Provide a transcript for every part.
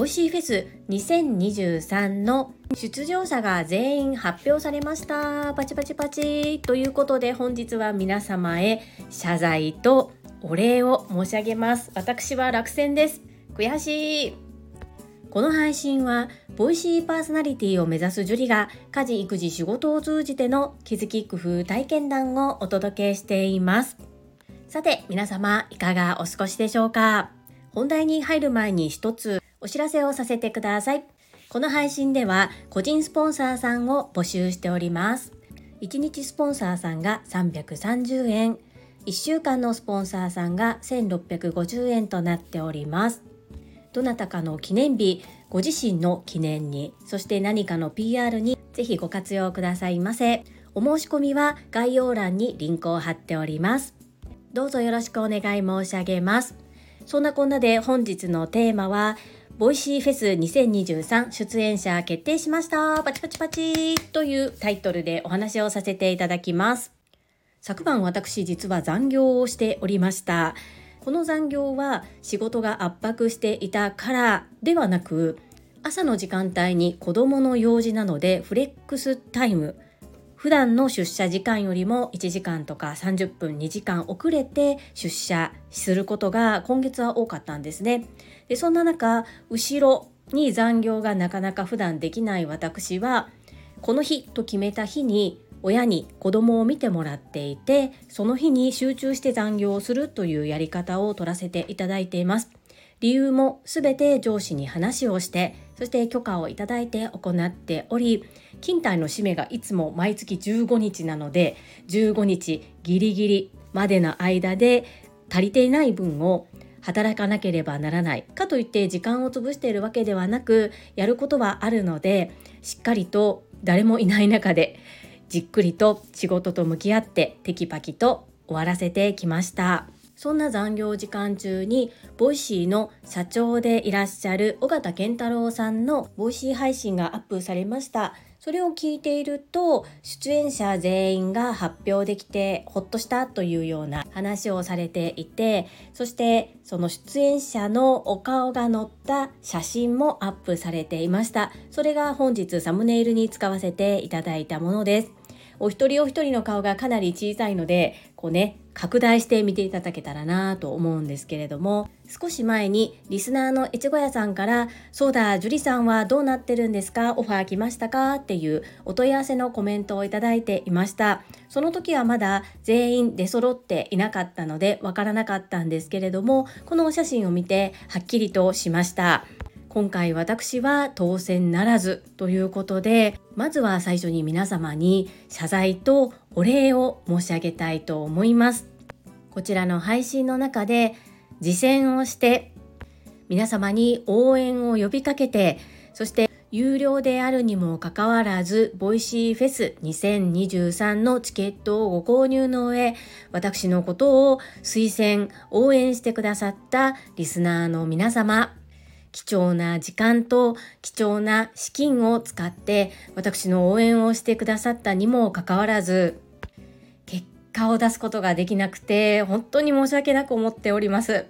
Voicy フェス2023の出場者が全員発表されました。パチパチパチ。ということで本日は皆様へ謝罪とお礼を申し上げます。私は落選です。悔しい。この配信は Voicy パーソナリティを目指すジュリが家事育児仕事を通じての気づき工夫体験談をお届けしています。さて皆様いかがお過ごしでしょうか？本題に入る前に一つお知らせをさせてください。この配信では個人スポンサーさんを募集しております。1日スポンサーさんが330円。1週間のスポンサーさんが1650円となっております。どなたかの記念日ご自身の記念にそして何かの PR にぜひご活用くださいませ。お申し込みは概要欄にリンクを貼っております。どうぞよろしくお願い申し上げます。そんなこんなで本日のテーマは Voicy フェス2023出演者決定しました。パチパチパチというタイトルでお話をさせていただきます。昨晩私実は残業をしておりました。この残業は仕事が圧迫していたからではなく朝の時間帯に子どもの用事なのでフレックスタイム普段の出社時間よりも1時間とか30分2時間遅れて出社することが今月は多かったんですね。でそんな中後ろに残業がなかなか普段できない私はこの日と決めた日に親に子供を見てもらっていてその日に集中して残業をするというやり方を取らせていただいています理由もすべて上司に話をしてそして許可をいただいて行っており勤怠の締めがいつも毎月15日なので15日ギリギリまでの間で足りていない分を働かなければならないかといって時間を潰しているわけではなくやることはあるのでしっかりと誰もいない中でじっくりと仕事と向き合ってテキパキと終わらせてきました。そんな残業時間中に Voicy の社長でいらっしゃる緒方憲太郎さんの Voicy 配信がアップされました。それを聞いていると出演者全員が発表できてほっとしたというような話をされていてそしてその出演者のお顔が載った写真もアップされていました。それが本日サムネイルに使わせていただいたものです。お一人お一人の顔がかなり小さいのでこうね拡大して見ていただけたらなと思うんですけれども少し前にリスナーの越後屋さんから「そうだ樹里さんはどうなってるんですか？オファー来ましたか?」っていうお問い合わせのコメントをいいていました。その時はまだ全員出揃っていなかったのでわからなかったんですけれどもこのお写真を見てはっきりとしました。今回私は当選ならずということでまずは最初に皆様に謝罪とお礼を申し上げたいと思います。こちらの配信の中で実践をして皆様に応援を呼びかけてそして有料であるにもかかわらず、 Voicy フェス2023のチケットをご購入の上、私のことを推薦、応援してくださったリスナーの皆様、貴重な時間と貴重な資金を使って私の応援をしてくださったにもかかわらず結果を出すことができなくて本当に申し訳なく思っております。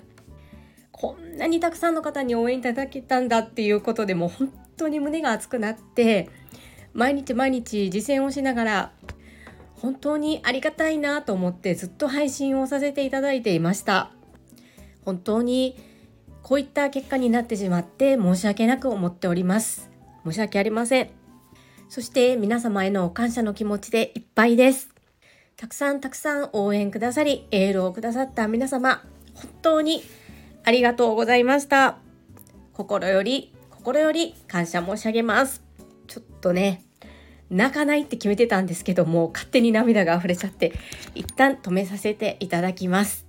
こんなにたくさんの方に応援いただけたんだっていうことでも本当に胸が熱くなって毎日毎日実践をしながら本当にありがたいなと思ってずっと配信をさせていただいていました。本当にこういった結果になってしまって申し訳なく思っております。申し訳ありません。そして皆様への感謝の気持ちでいっぱいです。たくさんたくさん応援くださりエールをくださった皆様本当にありがとうございました。心より心より感謝申し上げます。ちょっとね泣かないって決めてたんですけども勝手に涙が溢れちゃって一旦止めさせていただきます。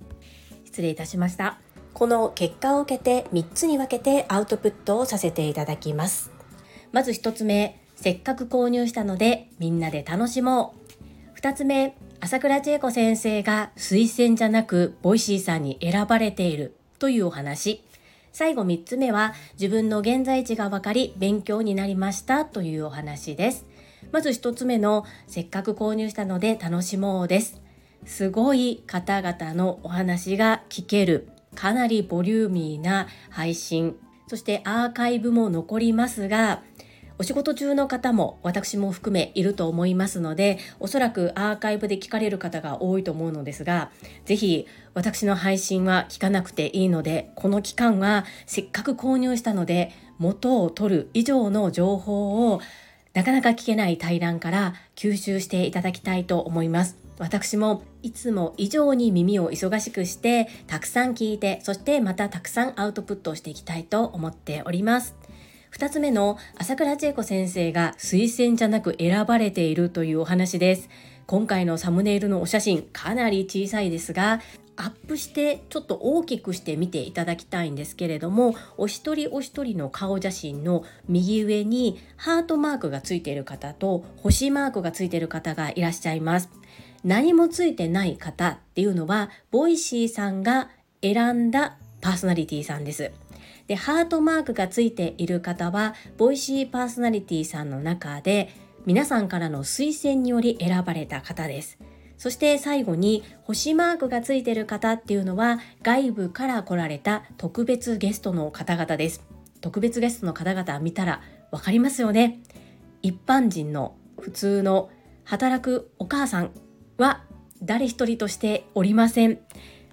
失礼いたしました。この結果を受けて3つに分けてアウトプットをさせていただきます。まず1つ目、せっかく購入したのでみんなで楽しもう。2つ目、朝倉千恵子先生が推薦じゃなく Voicy さんに選ばれているというお話。最後3つ目は自分の現在地が分かり勉強になりましたというお話です。まず1つ目のせっかく購入したので楽しもうです。すごい方々のお話が聞けるかなりボリューミーな配信。そしてアーカイブも残りますがお仕事中の方も私も含めいると思いますのでおそらくアーカイブで聞かれる方が多いと思うのですが是非私の配信は聞かなくていいのでこの期間はせっかく購入したので元を取る以上の情報をなかなか聞けない対談から吸収していただきたいと思います。私もいつも以上に耳を忙しくしてたくさん聞いてそしてまたたくさんアウトプットをしていきたいと思っております。2つ目の朝倉千恵子先生が推薦じゃなく選ばれているというお話です。今回のサムネイルのお写真かなり小さいですがアップしてちょっと大きくして見ていただきたいんですけれどもお一人お一人の顔写真の右上にハートマークがついている方と星マークがついている方がいらっしゃいます。何もついてない方っていうのは Voicy さんが選んだパーソナリティさんです。でハートマークがついている方はボイシーパーソナリティさんの中で皆さんからの推薦により選ばれた方です。そして最後に星マークがついてる方っていうのは外部から来られた特別ゲストの方々です。特別ゲストの方々見たら分かりますよね。一般人の普通の働くお母さんは誰一人としておりません。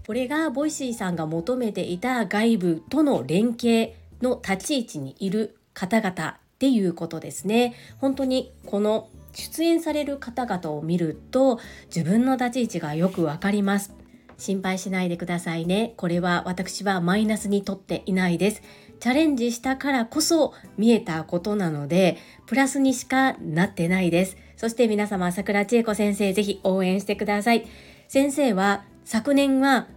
これが Voicy さんが求めていた外部との連携の立ち位置にいる方々っていうことですね。本当にこの出演される方々を見ると自分の立ち位置がよくわかります。心配しないでくださいね。これは私はマイナスにとっていないです。チャレンジしたからこそ見えたことなのでプラスにしかなってないです。そして皆様朝倉千恵子先生ぜひ応援してください。先生は昨年は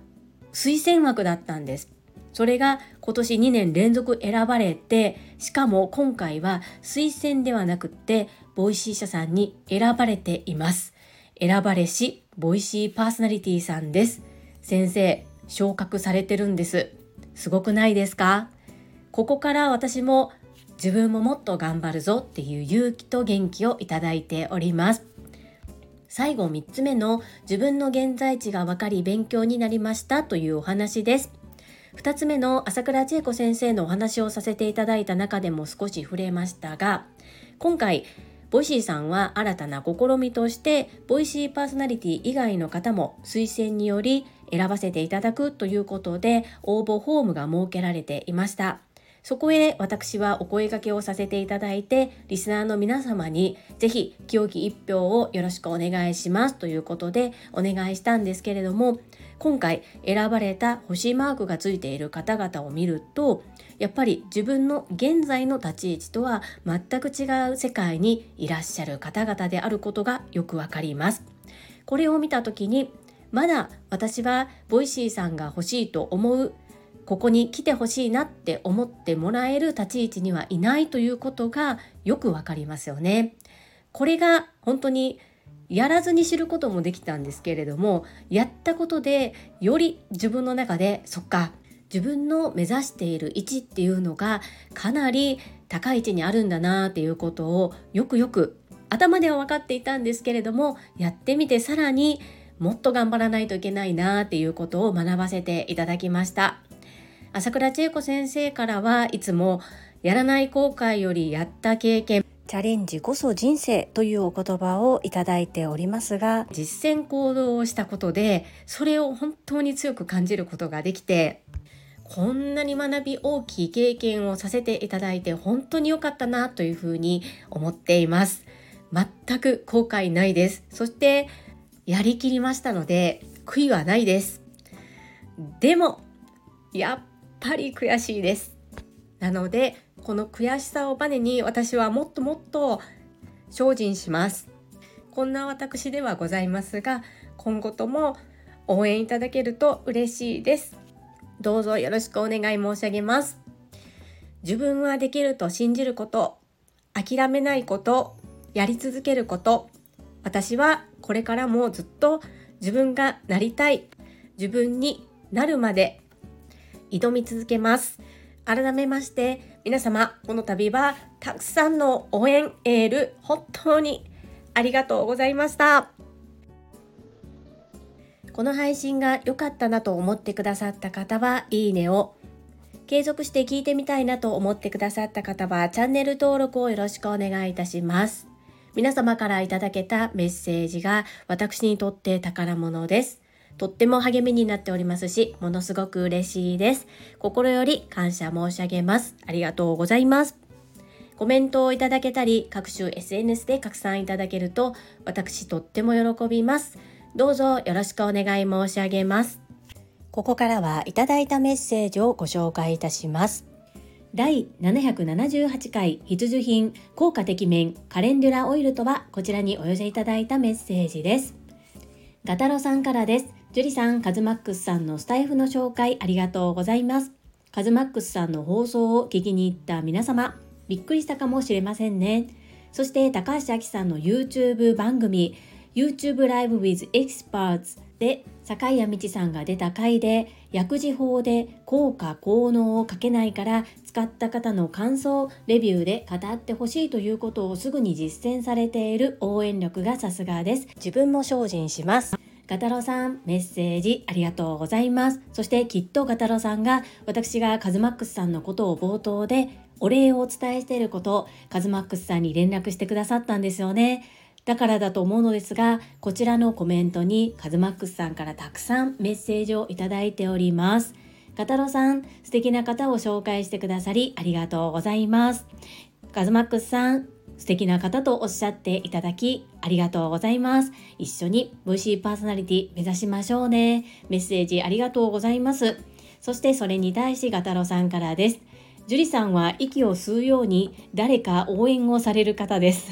推薦枠だったんです。それが今年2年連続選ばれてしかも今回は推薦ではなくって Voicy 社さんに選ばれています。選ばれし、 Voicy パーソナリティさんです。先生、昇格されてるんです。すごくないですか？ここから私も自分ももっと頑張るぞっていう勇気と元気をいただいております。最後3つ目の自分の現在地が分かり勉強になりましたというお話です。2つ目の朝倉千恵子先生のお話をさせていただいた中でも少し触れましたが今回 Voicy さんは新たな試みとして Voicy パーソナリティ以外の方も推薦により選ばせていただくということで応募フォームが設けられていました。そこへ私はお声掛けをさせていただいて、リスナーの皆様にぜひ清き一票をよろしくお願いしますということでお願いしたんですけれども、今回選ばれた星マークがついている方々を見ると、やっぱり自分の現在の立ち位置とは全く違う世界にいらっしゃる方々であることがよくわかります。これを見た時にまだ私は Voicy さんが欲しいと思うここに来てほしいなって思ってもらえる立ち位置にはいないということがよくわかりますよね。これが本当にやらずに知ることもできたんですけれどもやったことでより自分の中でそっか自分の目指している位置っていうのがかなり高い位置にあるんだなっていうことをよくよく頭では分かっていたんですけれどもやってみてさらにもっと頑張らないといけないなっていうことを学ばせていただきました朝倉千恵子先生からはいつもやらない後悔よりやった経験チャレンジこそ人生というお言葉をいただいておりますが実践行動をしたことでそれを本当に強く感じることができてこんなに学び大きい経験をさせていただいて本当に良かったなというふうに思っています。全く後悔ないです。そしてやりきりましたので悔いはないです。でもやっぱり悔しいです。なのでこの悔しさをバネに私はもっともっと精進します。こんな私ではございますが今後とも応援いただけると嬉しいです。どうぞよろしくお願い申し上げます。自分はできると信じること、諦めないこと、やり続けること、私はこれからもずっと自分がなりたい、自分になるまで挑み続けます。改めまして皆様この度はたくさんの応援エール本当にありがとうございました。この配信が良かったなと思ってくださった方はいいねを継続して聞いてみたいなと思ってくださった方はチャンネル登録をよろしくお願いいたします皆様からいただけたメッセージが私にとって宝物ですとっても励みになっておりますし、ものすごく嬉しいです。心より感謝申し上げます。ありがとうございます。コメントをいただけたり、各種 SNS で拡散いただけると、私とっても喜びます。どうぞよろしくお願い申し上げます。ここからはいただいたメッセージをご紹介いたします。第778回必需品効果てきめんカレンデュラオイルとはこちらにお寄せいただいたメッセージです。ガタロさんからです。ジュリさん、カズマックスさんのスタイフの紹介ありがとうございます。カズマックスさんの放送を聞きに行った皆様、びっくりしたかもしれませんね。そして高橋明さんの YouTube 番組 YouTube Live with Experts で坂井谷道さんが出た回で薬事法で効果効能をかけないから使った方の感想レビューで語ってほしいということをすぐに実践されている応援力がさすがです自分も精進しますガタロさん、メッセージありがとうございます。そしてきっとガタロさんが私がカズマックスさんのことを冒頭でお礼をお伝えしていることカズマックスさんに連絡してくださったんですよね。だからだと思うのですが、こちらのコメントにカズマックスさんからたくさんメッセージをいただいております。ガタロさん、素敵な方を紹介してくださりありがとうございます。カズマックスさん、素敵な方とおっしゃっていただきありがとうございます。一緒に VC パーソナリティ目指しましょうね。メッセージありがとうございます。そしてそれに対しガタロさんからです。樹里さんは息を吸うように誰か応援をされる方です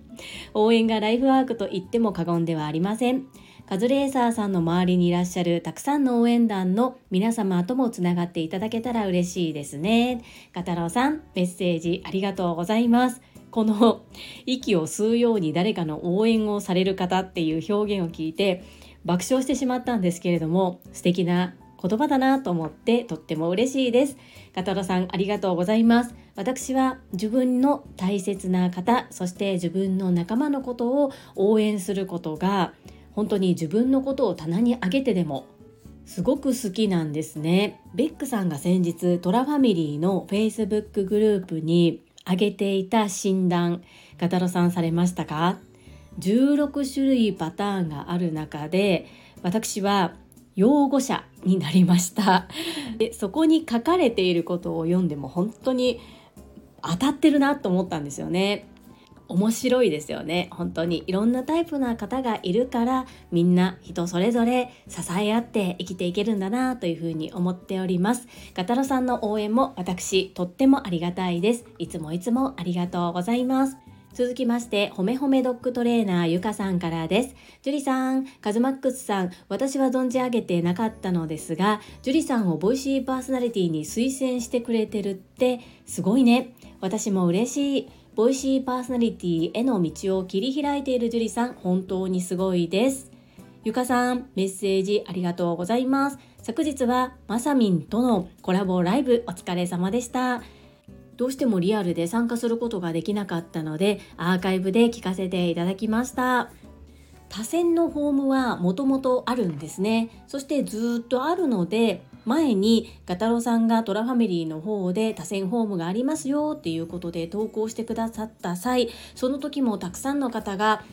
応援がライフワークと言っても過言ではありませんカズレーサーさんの周りにいらっしゃるたくさんの応援団の皆様ともつながっていただけたら嬉しいですねガタロウさんメッセージありがとうございますこの息を吸うように誰かの応援をされる方っていう表現を聞いて爆笑してしまったんですけれども素敵な言葉だなと思ってとっても嬉しいです。ガタロさんありがとうございます。私は自分の大切な方、そして自分の仲間のことを応援することが本当に自分のことを棚に上げてでもすごく好きなんですね。ベックさんが先日トラファミリーの Facebook グループに挙げていた診断、ガタロさんされましたか ?16 種類パターンがある中で私は擁護者になりましたでそこに書かれていることを読んでも本当に当たってるなと思ったんですよね面白いですよね本当にいろんなタイプな方がいるからみんな人それぞれ支え合って生きていけるんだなというふうに思っておりますガタロさんの応援も私とってもありがたいですいつもいつもありがとうございます続きまして、ほめほめドッグトレーナーゆかさんからです。ジュリさん、カズマックスさん、私は存じ上げてなかったのですが、ジュリさんをボイシーパーソナリティに推薦してくれてるってすごいね。私も嬉しい。 Voicy パーソナリティへの道を切り開いているジュリさん、本当にすごいです。ゆかさん、メッセージありがとうございます。昨日はまさみんとのコラボライブお疲れ様でした。どうしてもリアルで参加することができなかったのでアーカイブで聞かせていただきました他薦のフォームはもともとあるんですねそしてずっとあるので前にガタロさんがトラファミリーの方で他薦フォームがありますよっていうことで投稿してくださった際その時もたくさんの方が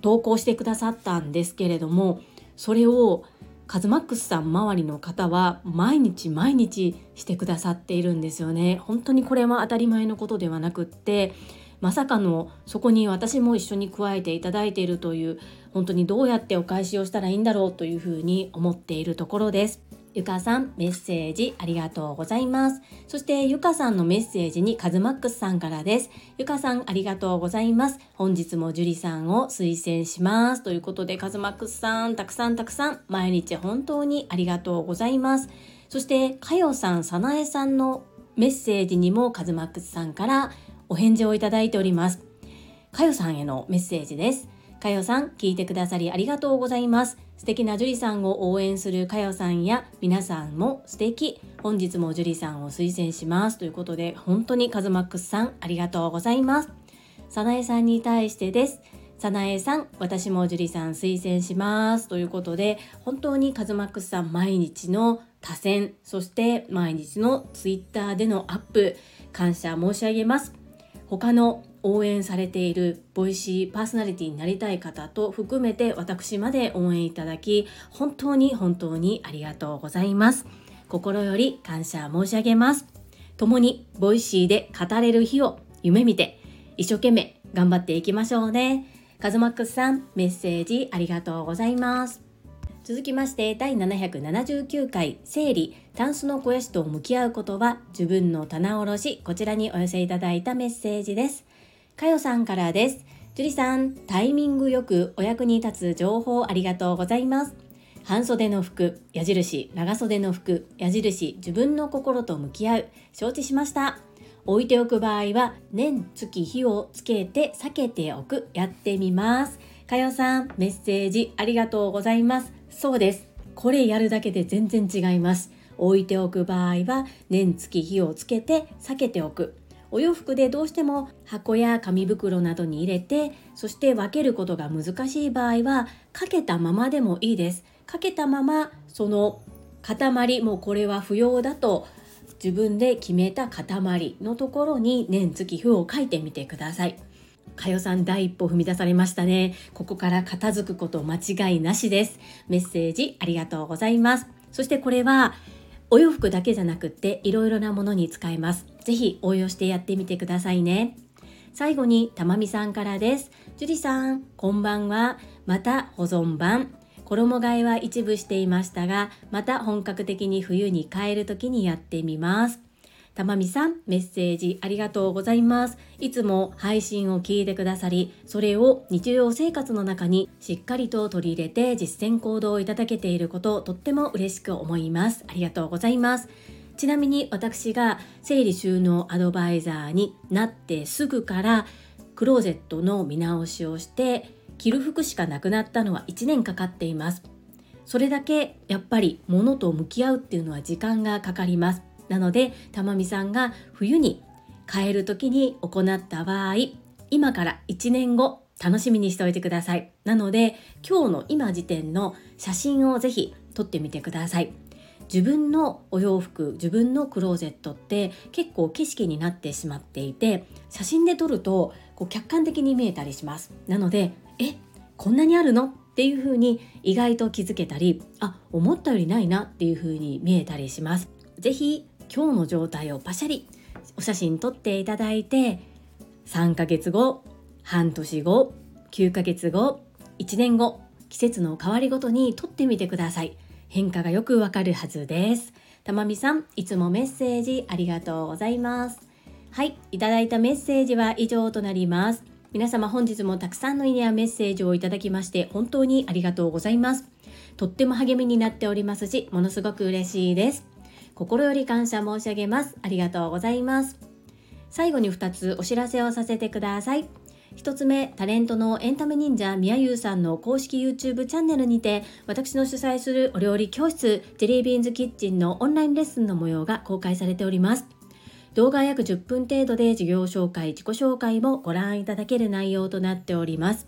投稿してくださったんですけれどもそれをカズマックスさん周りの方は毎日毎日してくださっているんですよね。本当にこれは当たり前のことではなくってまさかのそこに私も一緒に加えていただいているという本当にどうやってお返しをしたらいいんだろうというふうに思っているところです。ゆかさんメッセージありがとうございます。そしてゆかさんのメッセージにカズマックスさんからです。ゆかさんありがとうございます。本日も樹里さんを推薦します。ということでカズマックスさんたくさんたくさん毎日本当にありがとうございます。そしてかよさん、さなえさんのメッセージにもカズマックスさんからお返事をいただいております。かよさんへのメッセージです。かよさん、聞いてくださりありがとうございます。素敵な樹里さんを応援するかよさんや皆さんも素敵。本日も樹里さんを推薦します。ということで本当にカズマックスさんありがとうございます。さなえさんに対してです。さなえさん、私も樹里さん推薦します。ということで、本当にカズマックスさん毎日の多選、そして毎日のツイッターでのアップ、感謝申し上げます。他の応援されているボイシーパーソナリティになりたい方と含めて私まで応援いただき、本当に本当にありがとうございます。心より感謝申し上げます。共に Voicy で語れる日を夢見て、一生懸命頑張っていきましょうね。カズマックスさん、メッセージありがとうございます。続きまして第779回整理タンスの肥やしと向き合うことは自分の棚卸しこちらにお寄せいただいたメッセージですかよさんからです。樹里さんタイミングよくお役に立つ情報ありがとうございます。半袖の服矢印長袖の服矢印自分の心と向き合う。承知しました。置いておく場合は年月日をつけて避けておく。やってみます。かよさんメッセージありがとうございます。そうです。これやるだけで全然違います。置いておく場合は年月日をつけて避けておく。お洋服でどうしても箱や紙袋などに入れてそして分けることが難しい場合はかけたままでもいいですかけたままその塊もうこれは不要だと自分で決めた塊のところに年月日を書いてみてください。かよさん第一歩踏み出されましたね。ここから片付くこと間違いなしです。メッセージありがとうございます。そしてこれはお洋服だけじゃなくっていろいろなものに使えます。ぜひ応用してやってみてくださいね。最後にたまみさんからです。樹里さん、こんばんは。また保存版。衣替えは一部していましたが、また本格的に冬に変える時にやってみます。たまみさん、メッセージありがとうございます。いつも配信を聞いてくださり、それを日常生活の中にしっかりと取り入れて実践行動をいただけていることとっても嬉しく思います。ありがとうございます。ちなみに私が整理収納アドバイザーになってすぐからクローゼットの見直しをして着る服しかなくなったのは1年かかっていますそれだけやっぱり物と向き合うっていうのは時間がかかりますなのでたまみさんが冬に変える時に行った場合今から1年後楽しみにしておいてください。なので今日の今時点の写真をぜひ撮ってみてください。自分のお洋服自分のクローゼットって結構景色になってしまっていて写真で撮るとこう客観的に見えたりします。なのでえこんなにあるの？っていう風に意外と気づけたりあ思ったよりないなっていう風に見えたりします。是非今日の状態をパシャリ。お写真撮っていただいて3ヶ月後半年後9ヶ月後1年後季節の変わりごとに撮ってみてください。変化がよくわかるはずです。たまみさんいつもメッセージありがとうございます。はいいただいたメッセージは以上となります。皆様本日もたくさんのいいねやメッセージをいただきまして本当にありがとうございます。とっても励みになっておりますし、ものすごく嬉しいです。心より感謝申し上げます。ありがとうございます。最後に2つお知らせをさせてください。1つ目、タレントのエンタメ忍者みやゆうさんの公式 YouTube チャンネルにて、私の主催するお料理教室、ジェリービーンズキッチンのオンラインレッスンの模様が公開されております。動画約10分程度で事業紹介、自己紹介もご覧いただける内容となっております。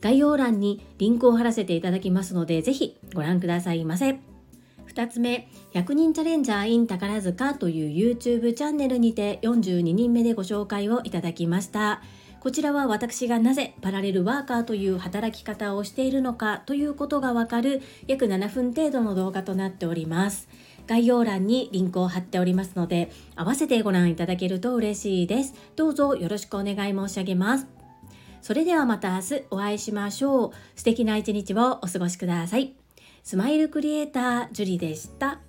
概要欄にリンクを貼らせていただきますので、ぜひご覧くださいませ。2つ目、100人チャレンジャー in 宝塚という YouTube チャンネルにて42人目でご紹介をいただきました。こちらは私がなぜパラレルワーカーという働き方をしているのかということがわかる約7分程度の動画となっております。概要欄にリンクを貼っておりますので、合わせてご覧いただけると嬉しいです。どうぞよろしくお願い申し上げます。それではまた明日お会いしましょう。素敵な一日をお過ごしください。スマイルクリエイター、ジュリでした。